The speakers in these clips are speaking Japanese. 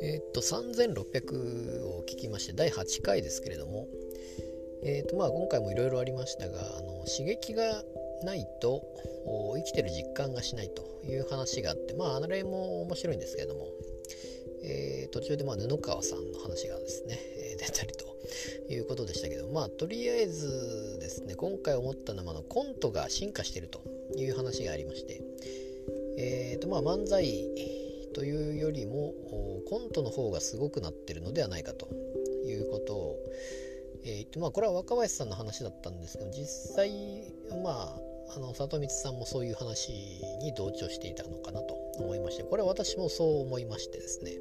えっと3600を聞きまして第8回ですけれども、えっとまあ、今回もいろいろありましたがあの刺激がないと生きてる実感がしないという話があってまああれも面白いんですけれども、えー、途中でまあ布川さんの話がですね、出たりということでしたけどまあとりあえずですね今回思ったのはあのコントが進化してると。いう話がありましてえーとまあ漫才というよりもコントの方がすごくなってるのではないかということを、えー、まあこれは若林さんの話だったんですけど実際まああの里光さんもそういう話に同調していたのかなと思いましてこれは私もそう思いましてですね。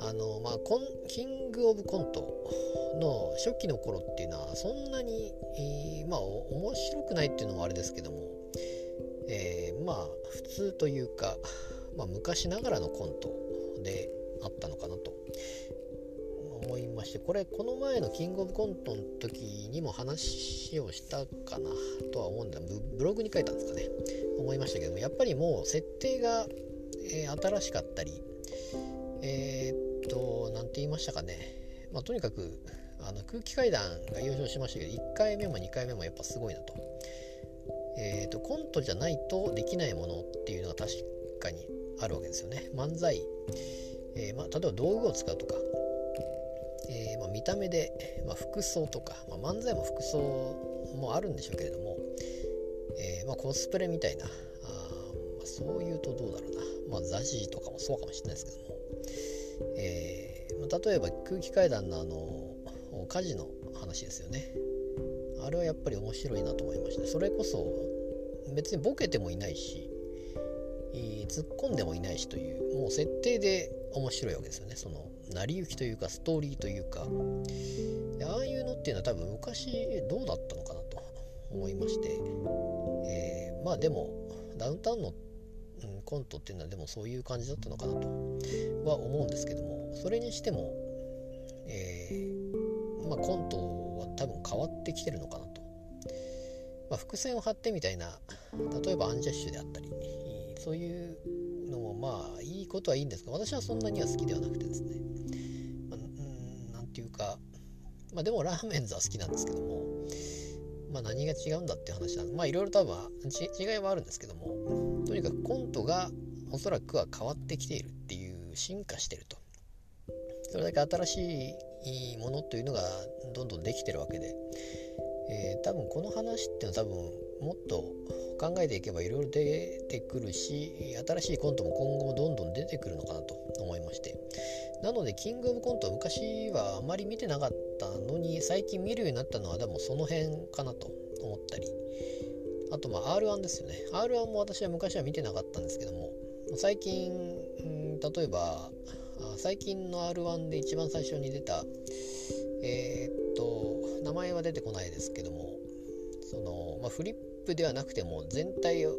あのまあコンキングオブコントの初期の頃っていうのはそんなに、えー、まあ面白くないっていうのもあれですけども、えー、まあ普通というかまあ、昔ながらのコントであったのかなと思いましてこれこの前のキングオブコントの時にも話をしたかなとは思うんだ。ブログに書いたんですかね。思いましたけどもやっぱりもう設定が、えー、新しかったりえー、っと何て言いましたかね、まあ、とにかくあの空気階段が優勝しましたけど1回目も2回目もやっぱすごいなと,、えー、っとコントじゃないとできないものっていうのは確かにあるわけですよね。漫才、えー、まあ、例えば道具を使うとか、えー、まあ、見た目で、まあ、服装とか、ま漫才も服装もあるんでしょうけれども、えまコスプレみたいなあ、まそういうとどうだろうな、まあ、ザジとかもそうかもしれないですけども、えま例えば空気階段のあの火事の話ですよね。あれはやっぱり面白いなと思いました。それこそ別にボケてもいないし突っ込んでもいないしというもう設定で面白いわけですよね。その成り行きというかストーリーというか。ああいうのっていうのは多分昔どうだったのかなと思いまして、えー、まあでもダウンタウンの、コントっていうのはでもそういう感じだったのかなとは思うんですけども。それにしても、えー、まあ、コントは多分変わってきてるのかなと、まあ、伏線を張ってみたいな例えばアンジャッシュであったりそういうのもまあいいことはいいんですが私はそんなには好きではなくてですね。まあ、うんなんていうかまあでもラーメンズは好きなんですけどもまあ何が違うんだっていう話なんでまあいろいろ多分違いはあるんですけどもとにかくコントがおそらくは変わってきているっていう進化してると。それだけ新しいいものというのがどんどんできてるわけで、えー、多分この話っていうのは多分もっと考えていけばいろいろ出てくるし新しいコントも今後もどんどん出てくるのかなと思いまして。なのでキングオブコント昔はあまり見てなかったのに最近見るようになったのはでもその辺かなと思ったり。あとまあ R1 ですよね。R1 も私は昔は見てなかったんですけども最近、例えば最近の R1 で一番最初に出たえー、っと名前は出てこないですけどもその、まあ、フリップではなくても全体を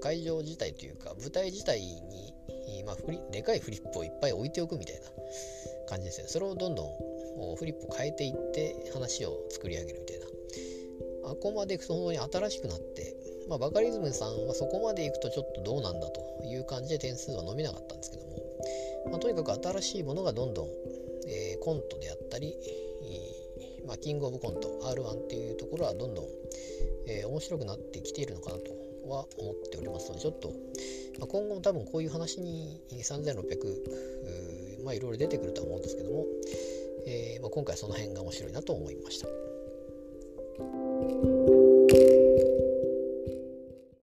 会場自体というか舞台自体に、まあ、フリでかいフリップをいっぱい置いておくみたいな感じですねそれをどんどんフリップを変えていって話を作り上げるみたいな。あこまでいくと本当に新しくなって、まあ、バカリズムさんはそこまでいくとちょっとどうなんだという感じで点数は伸びなかったんですけど、まあ、とにかく新しいものがどんどん、えー、コントであったり、まあ、キングオブコント R1 っていうところはどんどん、えー、面白くなってきているのかなとは思っておりますのでちょっと、まあ、今後も多分こういう話に3600まあいろいろ出てくるとは思うんですけども、えー、まあ、今回その辺が面白いなと思いました。